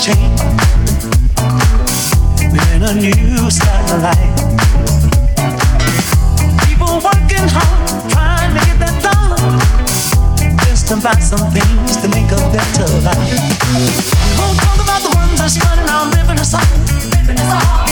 change. We're in a new start of life. People working hard, trying to get that done. Just to buy some things to make a better life. We won't talk about the ones that's running around living a song.